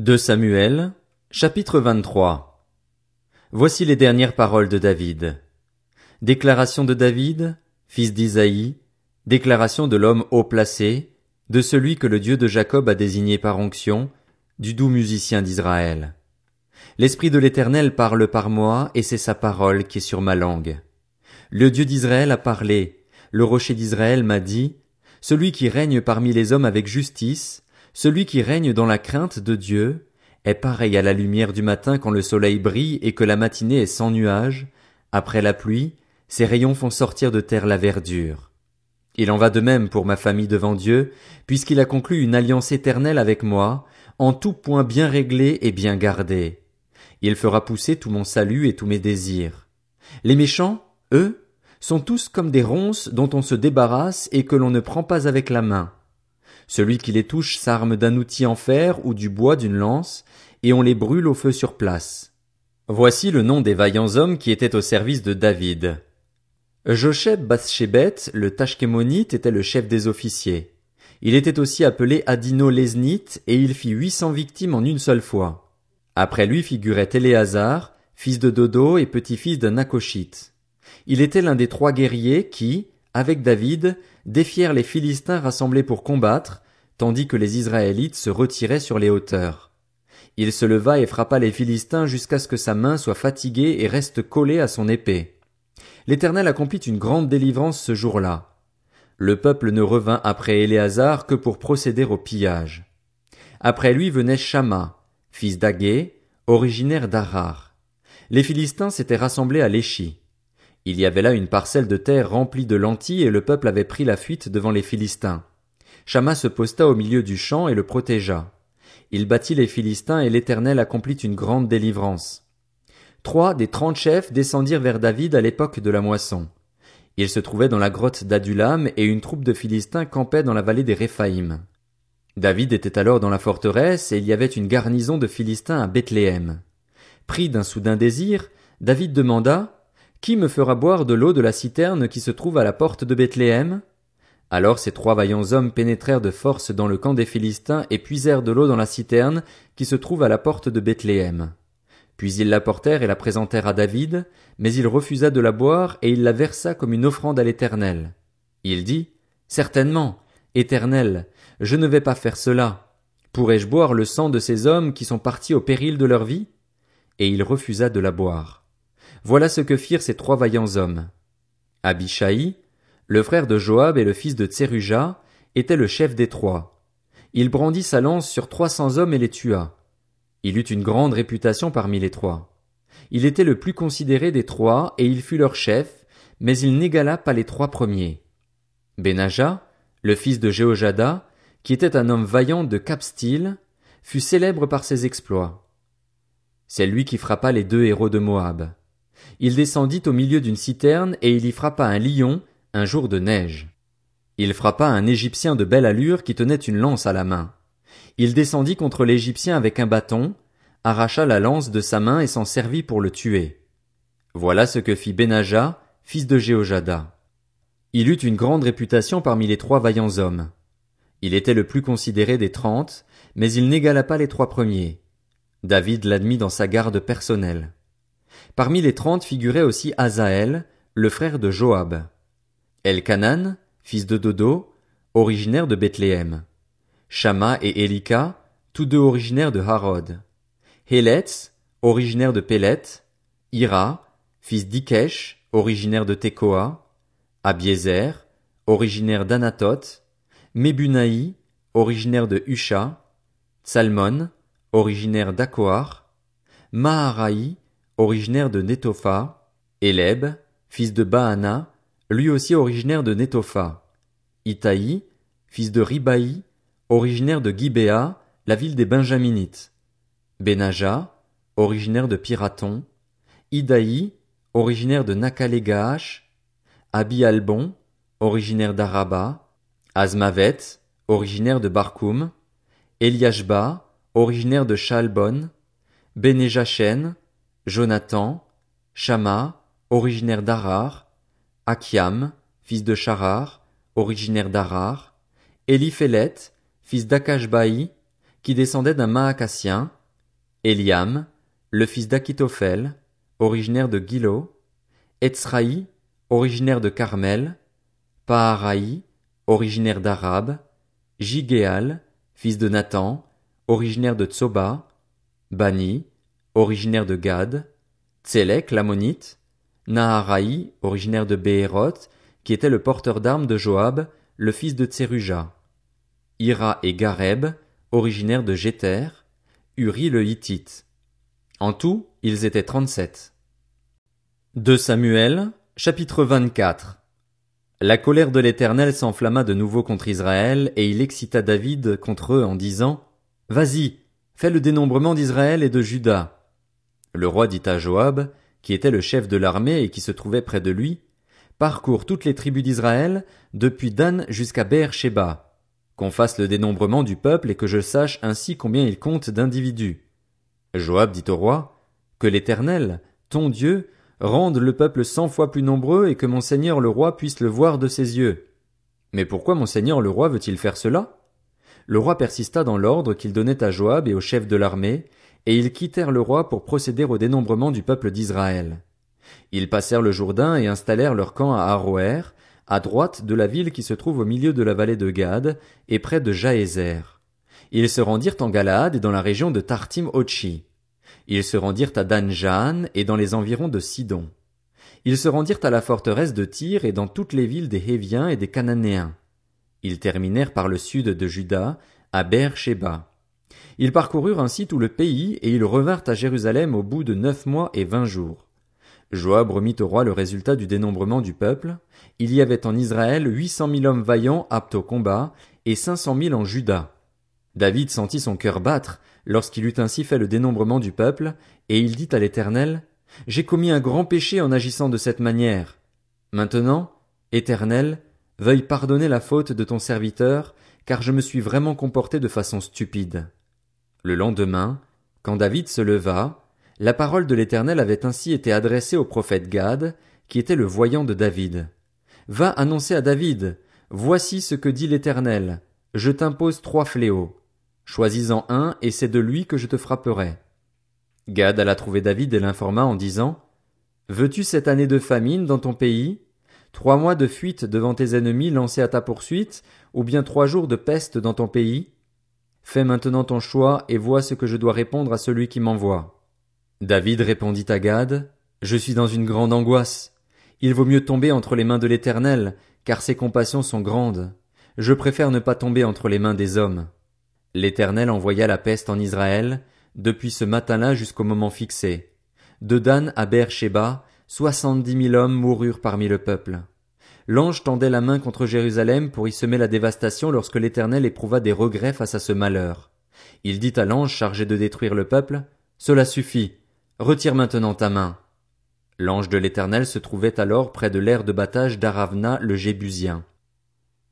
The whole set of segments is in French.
De Samuel, chapitre 23. Voici les dernières paroles de David. Déclaration de David, fils d'Isaïe, déclaration de l'homme haut placé, de celui que le Dieu de Jacob a désigné par onction, du doux musicien d'Israël. L'Esprit de l'Éternel parle par moi, et c'est sa parole qui est sur ma langue. Le Dieu d'Israël a parlé, le rocher d'Israël m'a dit, celui qui règne parmi les hommes avec justice, celui qui règne dans la crainte de Dieu, est pareil à la lumière du matin quand le soleil brille et que la matinée est sans nuages, après la pluie, ses rayons font sortir de terre la verdure. Il en va de même pour ma famille devant Dieu, puisqu'il a conclu une alliance éternelle avec moi, en tout point bien réglé et bien gardé. Il fera pousser tout mon salut et tous mes désirs. Les méchants, eux, sont tous comme des ronces dont on se débarrasse et que l'on ne prend pas avec la main. Celui qui les touche s'arme d'un outil en fer ou du bois d'une lance, et on les brûle au feu sur place. Voici le nom des vaillants hommes qui étaient au service de David. Josheb Bathshebet, le Tashkémonite, était le chef des officiers. Il était aussi appelé Adino Lesnite, et il fit huit cents victimes en une seule fois. Après lui figurait Éléazar, fils de Dodo et petit-fils d'un Akoshite. Il était l'un des trois guerriers qui, avec David, défièrent les Philistins rassemblés pour combattre, tandis que les Israélites se retiraient sur les hauteurs. Il se leva et frappa les Philistins jusqu'à ce que sa main soit fatiguée et reste collée à son épée. L'Éternel accomplit une grande délivrance ce jour-là. Le peuple ne revint après Éléazar que pour procéder au pillage. Après lui venait Shama, fils d'Agé, originaire d'Arar. Les Philistins s'étaient rassemblés à Léchi. Il y avait là une parcelle de terre remplie de lentilles et le peuple avait pris la fuite devant les Philistins. Chama se posta au milieu du champ et le protégea. Il battit les Philistins et l'Éternel accomplit une grande délivrance. Trois des trente chefs descendirent vers David à l'époque de la moisson. Ils se trouvaient dans la grotte d'Adulam et une troupe de Philistins campait dans la vallée des Réphaïm. David était alors dans la forteresse et il y avait une garnison de Philistins à Bethléem. Pris d'un soudain désir, David demanda qui me fera boire de l'eau de la citerne qui se trouve à la porte de Bethléem? Alors ces trois vaillants hommes pénétrèrent de force dans le camp des Philistins et puisèrent de l'eau dans la citerne qui se trouve à la porte de Bethléem. Puis ils l'apportèrent et la présentèrent à David, mais il refusa de la boire et il la versa comme une offrande à l'Éternel. Il dit, Certainement, Éternel, je ne vais pas faire cela. Pourrais-je boire le sang de ces hommes qui sont partis au péril de leur vie? Et il refusa de la boire. Voilà ce que firent ces trois vaillants hommes. Abishai, le frère de Joab et le fils de Tseruja, était le chef des trois. Il brandit sa lance sur trois cents hommes et les tua. Il eut une grande réputation parmi les trois. Il était le plus considéré des trois, et il fut leur chef, mais il n'égala pas les trois premiers. Benaja, le fils de Jéhojada, qui était un homme vaillant de Capstil, fut célèbre par ses exploits. C'est lui qui frappa les deux héros de Moab. Il descendit au milieu d'une citerne et il y frappa un lion un jour de neige. Il frappa un Égyptien de belle allure qui tenait une lance à la main. Il descendit contre l'Égyptien avec un bâton, arracha la lance de sa main et s'en servit pour le tuer. Voilà ce que fit Benaja, fils de Jéhojada. Il eut une grande réputation parmi les trois vaillants hommes. Il était le plus considéré des trente, mais il n'égala pas les trois premiers. David l'admit dans sa garde personnelle. Parmi les trente figurait aussi Azaël, le frère de Joab. Elkanan, fils de Dodo, originaire de Bethléem. Shama et Elika, tous deux originaires de Harod. Héletz, originaire de Pélet. Ira, fils d'Ikesh, originaire de Tekoa. Abiezer, originaire d'Anatoth. Mebunaï, originaire de Husha. Salmon, originaire d'Akoar. Maharaï, originaire de Netopha, Eleb, fils de Baana, lui aussi originaire de Netopha, Itaï, fils de Ribaï, originaire de Gibéa, la ville des Benjaminites, Benaja, originaire de Piraton, Idaï, originaire de Nakalégaach, Abi Albon, originaire d'Araba, Azmavet, originaire de Barkoum, Eliashba, originaire de Chalbon, Benéjachen, Jonathan, Shama, originaire d'Arar, Akiam, fils de Charar, originaire d'Arar, Eliphélet, fils d'Akashbaï, qui descendait d'un Maacassien, Eliam, le fils d'Akitophel, originaire de Gilo, Etzraï, originaire de Carmel, Paharaï, originaire d'Arab, Jigéal, fils de Nathan, originaire de Tsoba, Bani, originaire de Gad, Tselek l'ammonite, Naharaï, originaire de Béhéroth, qui était le porteur d'armes de Joab, le fils de Tseruja. Ira et Gareb, originaires de Jéter, Uri le Hittite. En tout, ils étaient trente-sept. De Samuel, chapitre 24. La colère de l'Éternel s'enflamma de nouveau contre Israël, et il excita David contre eux en disant, Vas-y, fais le dénombrement d'Israël et de Juda. Le roi dit à Joab, qui était le chef de l'armée et qui se trouvait près de lui, Parcours toutes les tribus d'Israël, depuis Dan jusqu'à Beer-Sheba, qu'on fasse le dénombrement du peuple et que je sache ainsi combien il compte d'individus. Joab dit au roi, Que l'Éternel, ton Dieu, rende le peuple cent fois plus nombreux et que mon seigneur le roi puisse le voir de ses yeux. Mais pourquoi mon seigneur le roi veut-il faire cela? Le roi persista dans l'ordre qu'il donnait à Joab et au chef de l'armée, et ils quittèrent le roi pour procéder au dénombrement du peuple d'Israël. Ils passèrent le Jourdain et installèrent leur camp à Aroer, à droite de la ville qui se trouve au milieu de la vallée de Gad, et près de Jaézer. Ils se rendirent en Galaad et dans la région de Tartim Ochi. Ils se rendirent à Danjan et dans les environs de Sidon. Ils se rendirent à la forteresse de Tyr et dans toutes les villes des Héviens et des Cananéens. Ils terminèrent par le sud de Juda, à Beer-Sheba. Ils parcoururent ainsi tout le pays et ils revinrent à Jérusalem au bout de neuf mois et vingt jours. Joab remit au roi le résultat du dénombrement du peuple. Il y avait en Israël huit cent mille hommes vaillants aptes au combat, et cinq cent mille en Juda. David sentit son cœur battre lorsqu'il eut ainsi fait le dénombrement du peuple, et il dit à l'Éternel, J'ai commis un grand péché en agissant de cette manière. Maintenant, Éternel, veuille pardonner la faute de ton serviteur, car je me suis vraiment comporté de façon stupide. Le lendemain, quand David se leva, la parole de l'Éternel avait ainsi été adressée au prophète Gad, qui était le voyant de David. Va annoncer à David, Voici ce que dit l'Éternel, je t'impose trois fléaux. Choisis-en un, et c'est de lui que je te frapperai. Gad alla trouver David et l'informa en disant, Veux-tu cette année de famine dans ton pays? Trois mois de fuite devant tes ennemis lancés à ta poursuite, ou bien trois jours de peste dans ton pays? Fais maintenant ton choix et vois ce que je dois répondre à celui qui m'envoie. David répondit à Gad, Je suis dans une grande angoisse. Il vaut mieux tomber entre les mains de l'Éternel, car ses compassions sont grandes. Je préfère ne pas tomber entre les mains des hommes. L'Éternel envoya la peste en Israël, depuis ce matin-là jusqu'au moment fixé. De Dan à Beersheba, soixante-dix mille hommes moururent parmi le peuple. L'ange tendait la main contre Jérusalem pour y semer la dévastation lorsque l'Éternel éprouva des regrets face à ce malheur. Il dit à l'ange chargé de détruire le peuple, Cela suffit, Retire maintenant ta main. L'ange de l'Éternel se trouvait alors près de l'aire de battage d'Aravna le Jébusien.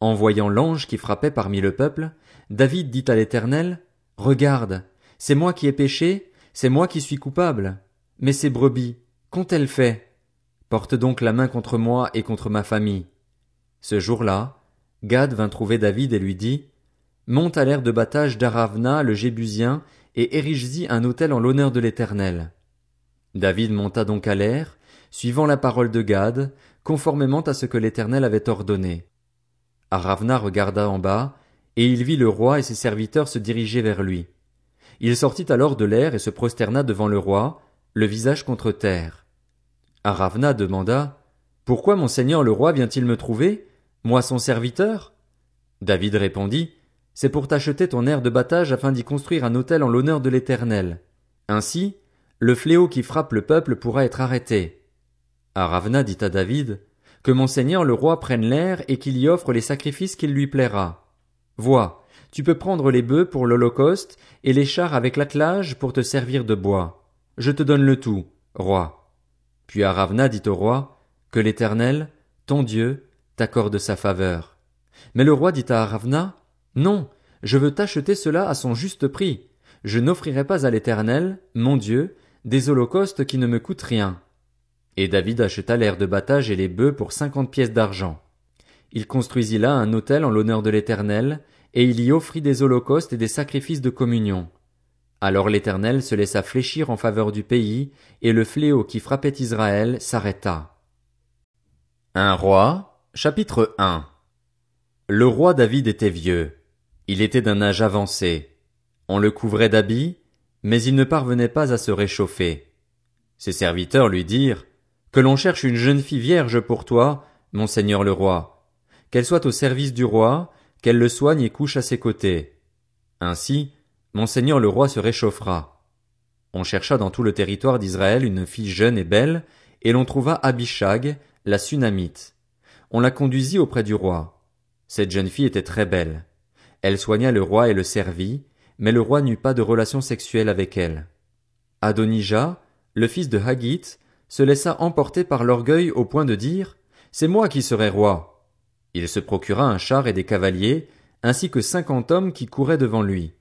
En voyant l'ange qui frappait parmi le peuple, David dit à l'Éternel, Regarde, c'est moi qui ai péché, c'est moi qui suis coupable. Mais ces brebis, qu'ont-elles fait? Porte donc la main contre moi et contre ma famille. Ce jour-là, Gad vint trouver David et lui dit, Monte à l'aire de battage d'Aravna le Jébusien et érige-y un autel en l'honneur de l'Éternel. David monta donc à l'air, suivant la parole de Gad, conformément à ce que l'Éternel avait ordonné. Aravna regarda en bas, et il vit le roi et ses serviteurs se diriger vers lui. Il sortit alors de l'air et se prosterna devant le roi, le visage contre terre. Aravna demanda, Pourquoi mon seigneur le roi vient-il me trouver, moi son serviteur? David répondit, C'est pour t'acheter ton air de battage afin d'y construire un autel en l'honneur de l'Éternel. Ainsi, le fléau qui frappe le peuple pourra être arrêté. Aravna dit à David, Que mon seigneur le roi prenne l'air et qu'il y offre les sacrifices qu'il lui plaira. Vois, tu peux prendre les bœufs pour l'holocauste et les chars avec l'attelage pour te servir de bois. Je te donne le tout, roi. Puis Aravna dit au roi, Que l'Éternel, ton Dieu, t'accorde sa faveur. Mais le roi dit à Aravna, Non, je veux t'acheter cela à son juste prix. Je n'offrirai pas à l'Éternel, mon Dieu, des holocaustes qui ne me coûtent rien. Et David acheta l'air de battage et les bœufs pour cinquante pièces d'argent. Il construisit là un autel en l'honneur de l'Éternel, et il y offrit des holocaustes et des sacrifices de communion. Alors l'Éternel se laissa fléchir en faveur du pays, et le fléau qui frappait Israël s'arrêta. Un roi, chapitre 1 Le roi David était vieux. Il était d'un âge avancé. On le couvrait d'habits, mais il ne parvenait pas à se réchauffer. Ses serviteurs lui dirent, Que l'on cherche une jeune fille vierge pour toi, mon seigneur le roi. Qu'elle soit au service du roi, qu'elle le soigne et couche à ses côtés. Ainsi, Monseigneur le roi se réchauffera. On chercha dans tout le territoire d'Israël une fille jeune et belle, et l'on trouva Abishag, la Sunamite. On la conduisit auprès du roi. Cette jeune fille était très belle. Elle soigna le roi et le servit, mais le roi n'eut pas de relation sexuelle avec elle. Adonijah, le fils de Haggit, se laissa emporter par l'orgueil au point de dire, C'est moi qui serai roi. Il se procura un char et des cavaliers, ainsi que cinquante hommes qui couraient devant lui.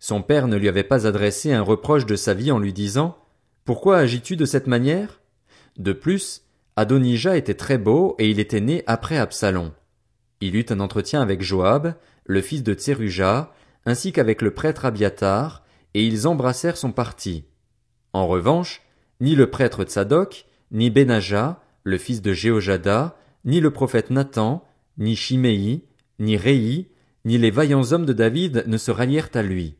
Son père ne lui avait pas adressé un reproche de sa vie en lui disant Pourquoi agis-tu de cette manière? De plus, Adonijah était très beau et il était né après Absalom. Il eut un entretien avec Joab, le fils de Tseruja, ainsi qu'avec le prêtre Abiatar, et ils embrassèrent son parti. En revanche, ni le prêtre Tsadok, ni Benaja, le fils de Jéhojada, ni le prophète Nathan, ni Shimei, ni Réi, ni les vaillants hommes de David ne se rallièrent à lui.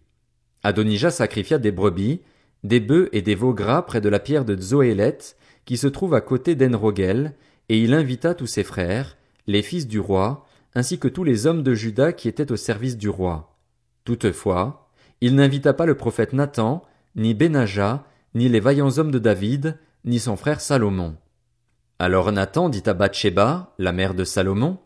Adonijah sacrifia des brebis, des bœufs et des veaux gras près de la pierre de Zoélet, qui se trouve à côté d'Enrogel, et il invita tous ses frères, les fils du roi, ainsi que tous les hommes de Juda qui étaient au service du roi. Toutefois, il n'invita pas le prophète Nathan, ni Benaja, ni les vaillants hommes de David, ni son frère Salomon. Alors Nathan dit à Bathsheba, la mère de Salomon,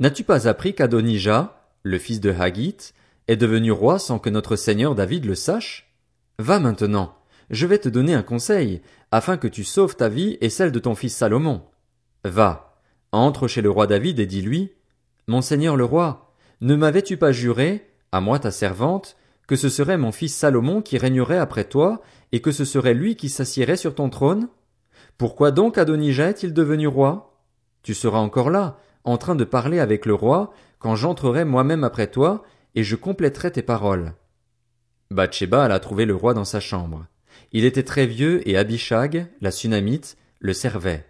N'as-tu pas appris qu'Adonijah, le fils de Haggit, est devenu roi sans que notre seigneur David le sache? Va maintenant, je vais te donner un conseil, afin que tu sauves ta vie et celle de ton fils Salomon. Va, entre chez le roi David et dis-lui, Mon seigneur le roi, ne m'avais-tu pas juré, à moi ta servante, que ce serait mon fils Salomon qui régnerait après toi, et que ce serait lui qui s'assiérait sur ton trône? Pourquoi donc Adonijah est-il devenu roi? Tu seras encore là, en train de parler avec le roi, quand j'entrerai moi-même après toi, et je compléterai tes paroles. Bathsheba alla trouver le roi dans sa chambre. Il était très vieux et Abishag, la Sunamite, le servait.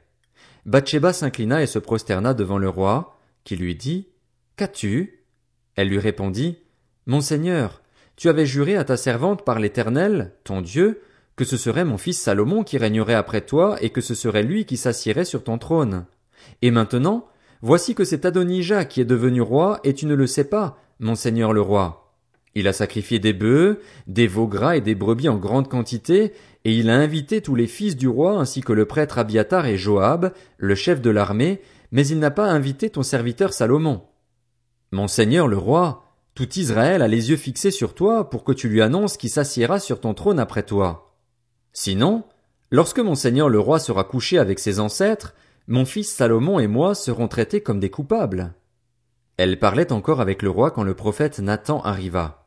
Bathsheba s'inclina et se prosterna devant le roi, qui lui dit, Qu'as-tu? Elle lui répondit, Mon Seigneur, tu avais juré à ta servante par l'Éternel, ton Dieu, que ce serait mon fils Salomon qui régnerait après toi et que ce serait lui qui s'assiérait sur ton trône. Et maintenant, voici que c'est Adonijah qui est devenu roi et tu ne le sais pas, Monseigneur le roi. Il a sacrifié des bœufs, des veaux gras et des brebis en grande quantité, et il a invité tous les fils du roi ainsi que le prêtre Abiatar et Joab, le chef de l'armée, mais il n'a pas invité ton serviteur Salomon. Monseigneur le roi, tout Israël a les yeux fixés sur toi pour que tu lui annonces qui s'assiera sur ton trône après toi. Sinon, lorsque Monseigneur le roi sera couché avec ses ancêtres, mon fils Salomon et moi serons traités comme des coupables. Elle parlait encore avec le roi quand le prophète Nathan arriva.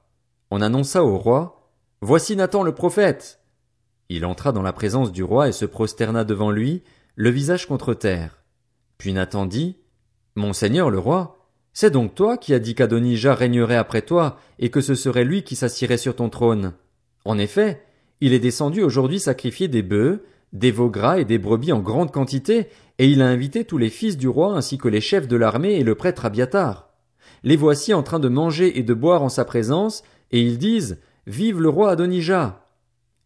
On annonça au roi, Voici Nathan le prophète. Il entra dans la présence du roi et se prosterna devant lui, le visage contre terre. Puis Nathan dit, Monseigneur le roi, c'est donc toi qui as dit qu'Adonijah régnerait après toi, et que ce serait lui qui s'assirait sur ton trône. En effet, il est descendu aujourd'hui sacrifier des bœufs, des veaux gras et des brebis en grande quantité, et il a invité tous les fils du roi ainsi que les chefs de l'armée et le prêtre Abiatar. Les voici en train de manger et de boire en sa présence, et ils disent, Vive le roi Adonijah!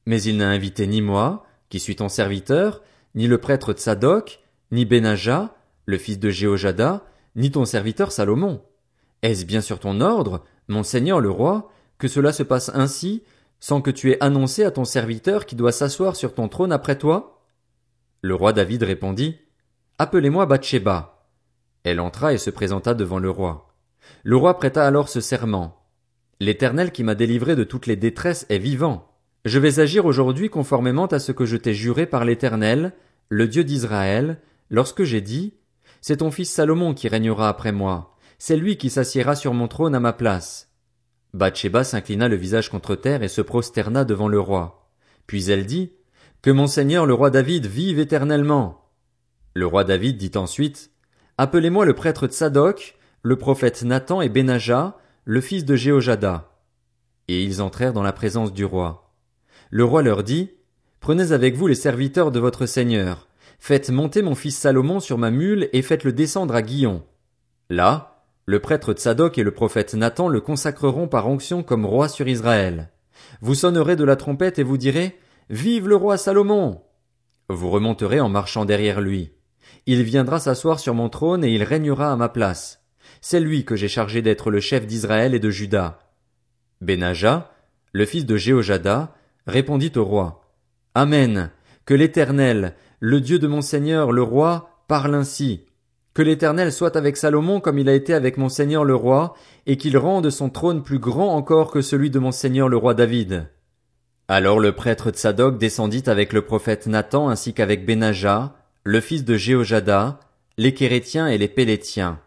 Mais il n'a invité ni moi, qui suis ton serviteur, ni le prêtre Tsadok, ni Benaja, le fils de Jéhojada, ni ton serviteur Salomon. Est-ce bien sur ton ordre, mon seigneur le roi, que cela se passe ainsi, sans que tu aies annoncé à ton serviteur qui doit s'asseoir sur ton trône après toi? Le roi David répondit, Appelez-moi Bathsheba. Elle entra et se présenta devant le roi. Le roi prêta alors ce serment. L'Éternel qui m'a délivré de toutes les détresses est vivant. Je vais agir aujourd'hui conformément à ce que je t'ai juré par l'Éternel, le Dieu d'Israël, lorsque j'ai dit, c'est ton fils Salomon qui régnera après moi. C'est lui qui s'assiera sur mon trône à ma place. Bathsheba s'inclina le visage contre terre et se prosterna devant le roi. Puis elle dit, Que mon seigneur le roi David vive éternellement. Le roi David dit ensuite, Appelez-moi le prêtre Tsadok, le prophète Nathan et Benaja, le fils de Jéhojada. Et ils entrèrent dans la présence du roi. Le roi leur dit, Prenez avec vous les serviteurs de votre seigneur, faites monter mon fils Salomon sur ma mule et faites-le descendre à Guillon. Là, le prêtre Tsadok et le prophète Nathan le consacreront par onction comme roi sur Israël. Vous sonnerez de la trompette et vous direz, Vive le roi Salomon! Vous remonterez en marchant derrière lui. Il viendra s'asseoir sur mon trône et il régnera à ma place. C'est lui que j'ai chargé d'être le chef d'Israël et de Juda. Benaja, le fils de Jéhojada, répondit au roi. Amen. Que l'Éternel, le Dieu de mon Seigneur le roi, parle ainsi. Que l'Éternel soit avec Salomon comme il a été avec mon Seigneur le roi, et qu'il rende son trône plus grand encore que celui de mon Seigneur le roi David. Alors le prêtre Tsadok descendit avec le prophète Nathan ainsi qu'avec Benaja, le fils de Jéhojada, les Kérétiens et les Pélétiens.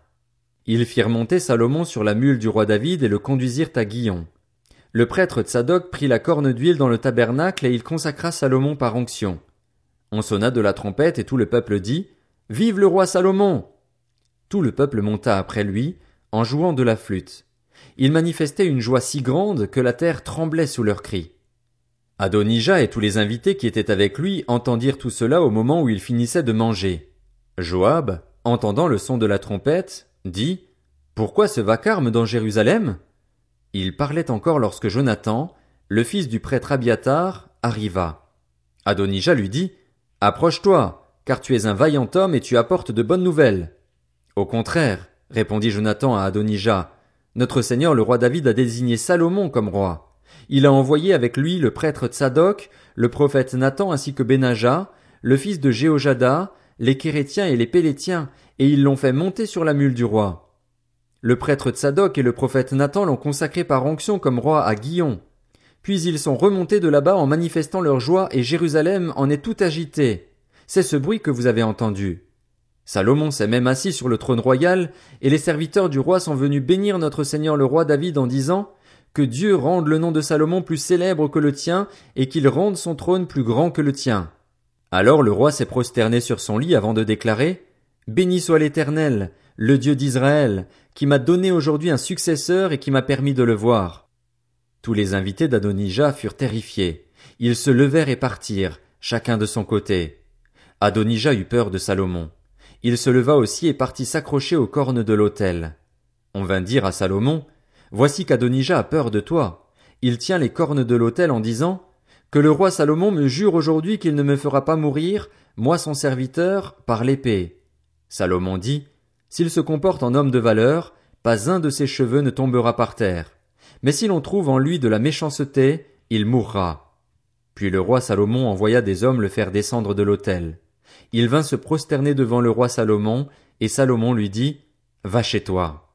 Ils firent monter Salomon sur la mule du roi David et le conduisirent à Guillon. Le prêtre Tsadok prit la corne d'huile dans le tabernacle et il consacra Salomon par onction. On sonna de la trompette et tout le peuple dit, Vive le roi Salomon! Tout le peuple monta après lui, en jouant de la flûte. Ils manifestaient une joie si grande que la terre tremblait sous leurs cris. Adonija et tous les invités qui étaient avec lui entendirent tout cela au moment où il finissait de manger. Joab, entendant le son de la trompette, dit, Pourquoi ce vacarme dans Jérusalem? Il parlait encore lorsque Jonathan, le fils du prêtre Abiatar, arriva. Adonija lui dit, Approche-toi, car tu es un vaillant homme et tu apportes de bonnes nouvelles. Au contraire, répondit Jonathan à Adonija, notre Seigneur le roi David a désigné Salomon comme roi. Il a envoyé avec lui le prêtre Tsadok, le prophète Nathan ainsi que Benaja, le fils de Jéhojada, les Kérétiens et les Pélétiens, et ils l'ont fait monter sur la mule du roi. Le prêtre Tsadok et le prophète Nathan l'ont consacré par onction comme roi à Guillon. Puis ils sont remontés de là-bas en manifestant leur joie et Jérusalem en est tout agité. C'est ce bruit que vous avez entendu. Salomon s'est même assis sur le trône royal, et les serviteurs du roi sont venus bénir notre Seigneur le roi David en disant, que Dieu rende le nom de Salomon plus célèbre que le tien, et qu'il rende son trône plus grand que le tien. Alors le roi s'est prosterné sur son lit avant de déclarer, Béni soit l'Éternel, le Dieu d'Israël, qui m'a donné aujourd'hui un successeur et qui m'a permis de le voir. Tous les invités d'Adonija furent terrifiés. Ils se levèrent et partirent, chacun de son côté. Adonija eut peur de Salomon. Il se leva aussi et partit s'accrocher aux cornes de l'autel. On vint dire à Salomon, Voici qu'Adonija a peur de toi. Il tient les cornes de l'autel en disant, Que le roi Salomon me jure aujourd'hui qu'il ne me fera pas mourir, moi son serviteur, par l'épée. Salomon dit, S'il se comporte en homme de valeur, pas un de ses cheveux ne tombera par terre. Mais si l'on trouve en lui de la méchanceté, il mourra. Puis le roi Salomon envoya des hommes le faire descendre de l'autel. Il vint se prosterner devant le roi Salomon, et Salomon lui dit, Va chez toi.